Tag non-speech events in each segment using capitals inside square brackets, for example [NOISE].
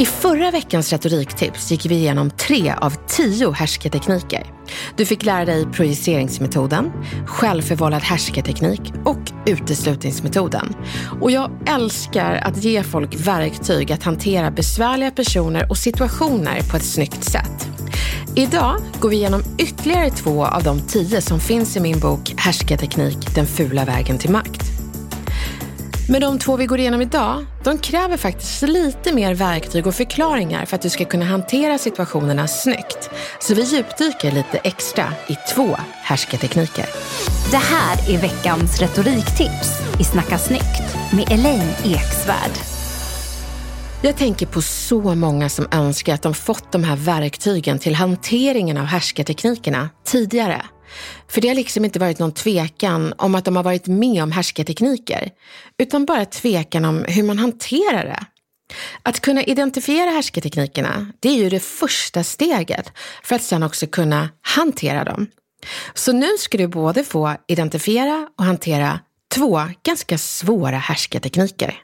I förra veckans retoriktips gick vi igenom tre av tio härsketekniker. Du fick lära dig projiceringsmetoden, självförvållad härsketeknik och uteslutningsmetoden. Och jag älskar att ge folk verktyg att hantera besvärliga personer och situationer på ett snyggt sätt. Idag går vi igenom ytterligare två av de tio som finns i min bok Härsketeknik, den fula vägen till makt. Men de två vi går igenom idag, de kräver faktiskt lite mer verktyg och förklaringar för att du ska kunna hantera situationerna snyggt. Så vi djupdyker lite extra i två härsketekniker. Det här är veckans retoriktips i Snacka snyggt med Elaine Eksvärd. Jag tänker på så många som önskar att de fått de här verktygen till hanteringen av härskarteknikerna tidigare. För det har liksom inte varit någon tvekan om att de har varit med om härskartekniker, utan bara tvekan om hur man hanterar det. Att kunna identifiera härskarteknikerna, det är ju det första steget för att sedan också kunna hantera dem. Så nu ska du både få identifiera och hantera två ganska svåra härskartekniker.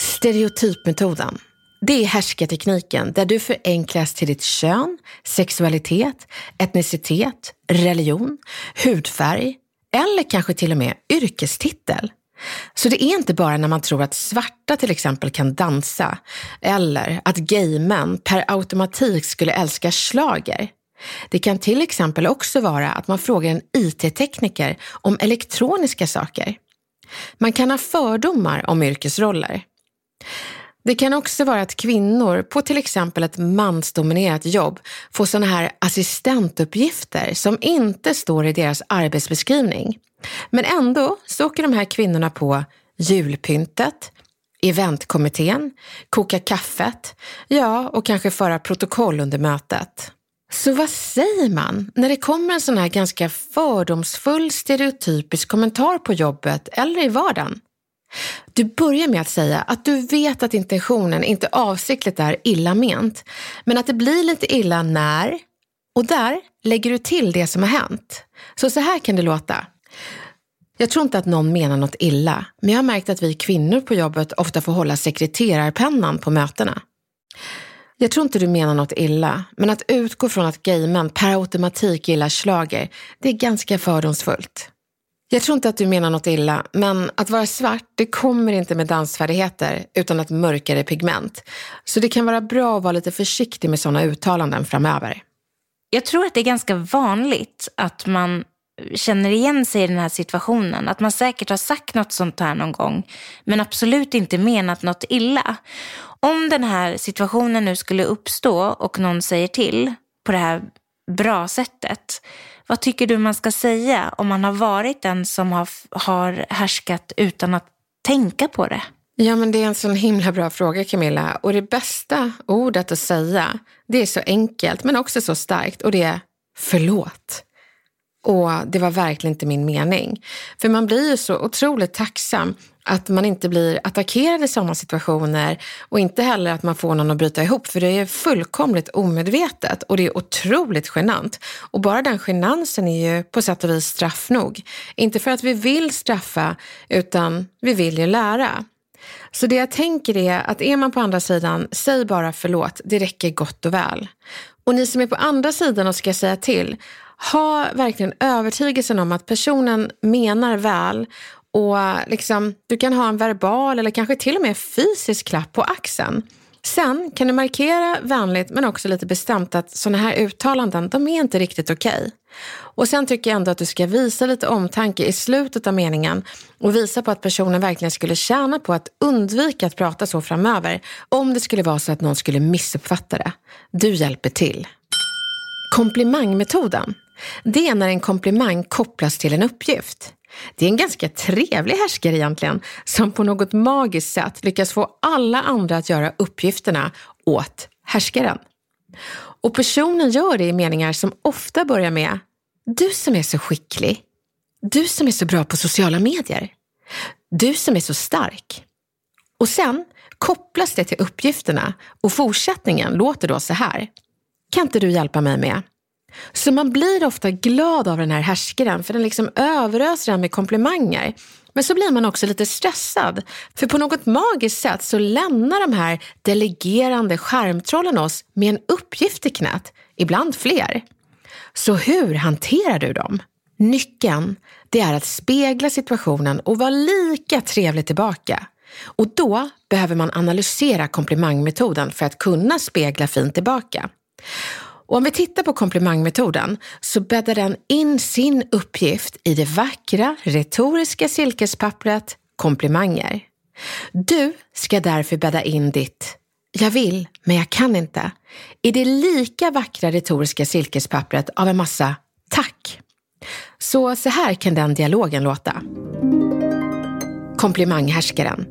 Stereotypmetoden. Det är härskartekniken där du förenklas till ditt kön, sexualitet, etnicitet, religion, hudfärg eller kanske till och med yrkestitel. Så det är inte bara när man tror att svarta till exempel kan dansa eller att gaymän per automatik skulle älska slager. Det kan till exempel också vara att man frågar en IT-tekniker om elektroniska saker. Man kan ha fördomar om yrkesroller. Det kan också vara att kvinnor på till exempel ett mansdominerat jobb får sådana här assistentuppgifter som inte står i deras arbetsbeskrivning. Men ändå så åker de här kvinnorna på julpyntet, eventkommittén, koka kaffet, ja och kanske föra protokoll under mötet. Så vad säger man när det kommer en sån här ganska fördomsfull stereotypisk kommentar på jobbet eller i vardagen? Du börjar med att säga att du vet att intentionen inte avsiktligt är illa ment, men att det blir lite illa när och där lägger du till det som har hänt. Så så här kan det låta. Jag tror inte att någon menar något illa, men jag har märkt att vi kvinnor på jobbet ofta får hålla sekreterarpennan på mötena. Jag tror inte du menar något illa, men att utgå från att gaymän per automatik gillar slager, det är ganska fördomsfullt. Jag tror inte att du menar något illa, men att vara svart, det kommer inte med dansfärdigheter utan ett mörkare pigment. Så det kan vara bra att vara lite försiktig med sådana uttalanden framöver. Jag tror att det är ganska vanligt att man känner igen sig i den här situationen. Att man säkert har sagt något sånt här någon gång, men absolut inte menat något illa. Om den här situationen nu skulle uppstå och någon säger till på det här bra sättet, vad tycker du man ska säga om man har varit den som har, har härskat utan att tänka på det? Ja, men det är en sån himla bra fråga Camilla. Och det bästa ordet att säga, det är så enkelt men också så starkt och det är förlåt. Och det var verkligen inte min mening. För man blir ju så otroligt tacksam att man inte blir attackerad i sådana situationer och inte heller att man får någon att bryta ihop för det är fullkomligt omedvetet och det är otroligt genant. Och bara den genansen är ju på sätt och vis straff nog. Inte för att vi vill straffa utan vi vill ju lära. Så det jag tänker är att är man på andra sidan, säg bara förlåt, det räcker gott och väl. Och ni som är på andra sidan och ska säga till, ha verkligen övertygelsen om att personen menar väl Och liksom, du kan ha en verbal eller kanske till och med fysisk klapp på axeln. Sen kan du markera vänligt men också lite bestämt att sådana här uttalanden, de är inte riktigt okej. Okay. Och sen tycker jag ändå att du ska visa lite omtanke i slutet av meningen och visa på att personen verkligen skulle tjäna på att undvika att prata så framöver om det skulle vara så att någon skulle missuppfatta det. Du hjälper till. Komplimangmetoden. Det är när en komplimang kopplas till en uppgift. Det är en ganska trevlig härskare egentligen, som på något magiskt sätt lyckas få alla andra att göra uppgifterna åt härskaren. Och personen gör det i meningar som ofta börjar med Du som är så skicklig. Du som är så bra på sociala medier. Du som är så stark. Och sen kopplas det till uppgifterna och fortsättningen låter då så här. Kan inte du hjälpa mig med? Så man blir ofta glad av den här härskaren för den liksom överöser en med komplimanger. Men så blir man också lite stressad. För på något magiskt sätt så lämnar de här delegerande skärmtrollen oss med en uppgift i knät, ibland fler. Så hur hanterar du dem? Nyckeln, det är att spegla situationen och vara lika trevlig tillbaka. Och då behöver man analysera komplimangmetoden för att kunna spegla fint tillbaka. Och om vi tittar på komplimangmetoden så bäddar den in sin uppgift i det vackra retoriska silkespappret komplimanger. Du ska därför bädda in ditt jag vill, men jag kan inte i det lika vackra retoriska silkespappret av en massa tack. Så så här kan den dialogen låta. Komplimanghärskaren.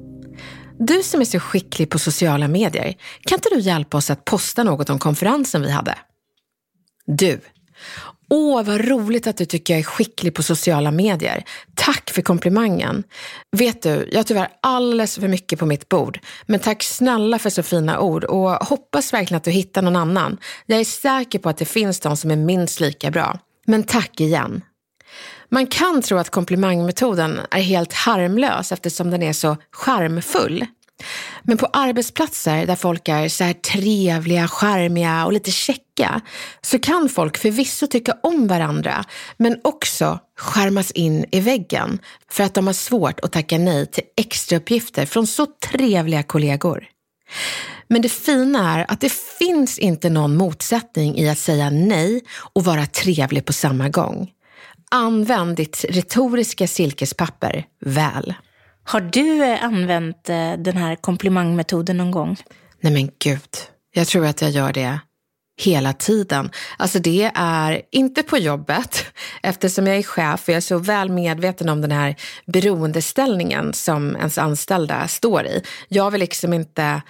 Du som är så skicklig på sociala medier, kan inte du hjälpa oss att posta något om konferensen vi hade? Du. Åh, vad roligt att du tycker jag är skicklig på sociala medier. Tack för komplimangen. Vet du, jag har tyvärr alldeles för mycket på mitt bord. Men tack snälla för så fina ord och hoppas verkligen att du hittar någon annan. Jag är säker på att det finns de som är minst lika bra. Men tack igen. Man kan tro att komplimangmetoden är helt harmlös eftersom den är så charmfull. Men på arbetsplatser där folk är så här trevliga, charmiga och lite käcka så kan folk förvisso tycka om varandra men också skärmas in i väggen för att de har svårt att tacka nej till extrauppgifter från så trevliga kollegor. Men det fina är att det finns inte någon motsättning i att säga nej och vara trevlig på samma gång. Använd ditt retoriska silkespapper väl. Har du eh, använt eh, den här komplimangmetoden någon gång? Nej men gud, jag tror att jag gör det hela tiden. Alltså det är inte på jobbet [LAUGHS] eftersom jag är chef och jag är så väl medveten om den här beroendeställningen som ens anställda står i. Jag vill liksom inte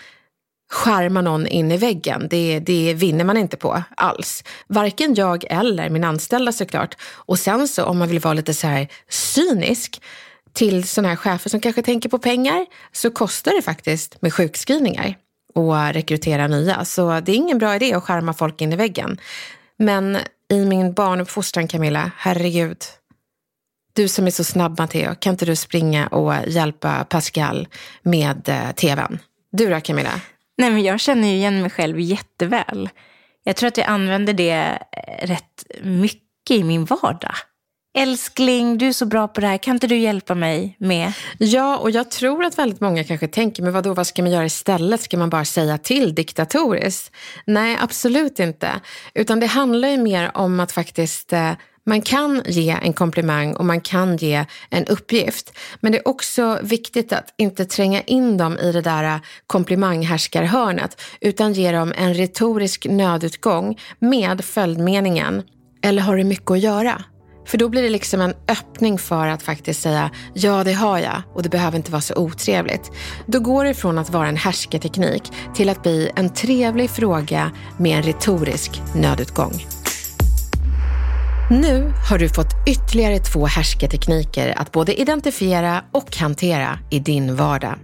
skärma någon in i väggen. Det, det vinner man inte på alls. Varken jag eller min anställda såklart. Och sen så om man vill vara lite så här cynisk till sådana här chefer som kanske tänker på pengar så kostar det faktiskt med sjukskrivningar och rekrytera nya. Så det är ingen bra idé att skärma folk in i väggen. Men i min barnuppfostran Camilla, herregud. Du som är så snabb Matteo, kan inte du springa och hjälpa Pascal med eh, tvn? Du då Camilla? Nej men jag känner ju igen mig själv jätteväl. Jag tror att jag använder det eh, rätt mycket i min vardag. Älskling, du är så bra på det här, kan inte du hjälpa mig med? Ja, och jag tror att väldigt många kanske tänker, men vadå, vad ska man göra istället? Ska man bara säga till diktatoriskt? Nej, absolut inte. Utan det handlar ju mer om att faktiskt eh, man kan ge en komplimang och man kan ge en uppgift. Men det är också viktigt att inte tränga in dem i det där eh, komplimanghärskarhörnet utan ge dem en retorisk nödutgång med följdmeningen Eller har du mycket att göra? För då blir det liksom en öppning för att faktiskt säga ja, det har jag och det behöver inte vara så otrevligt. Då går det från att vara en härsketeknik till att bli en trevlig fråga med en retorisk nödutgång. Nu har du fått ytterligare två härsketekniker att både identifiera och hantera i din vardag.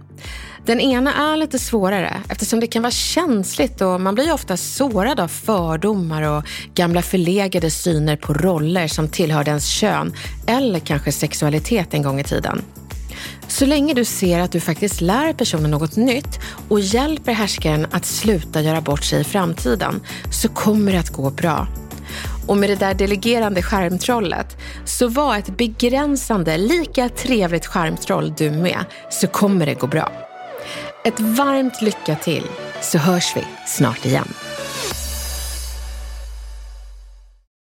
Den ena är lite svårare eftersom det kan vara känsligt och man blir ofta sårad av fördomar och gamla förlegade syner på roller som tillhörde ens kön eller kanske sexualitet en gång i tiden. Så länge du ser att du faktiskt lär personen något nytt och hjälper härskaren att sluta göra bort sig i framtiden så kommer det att gå bra. Och med det där delegerande skärmtrollet, så var ett begränsande lika trevligt skärmtroll du med, så kommer det gå bra. Ett varmt lycka till, så hörs vi snart igen.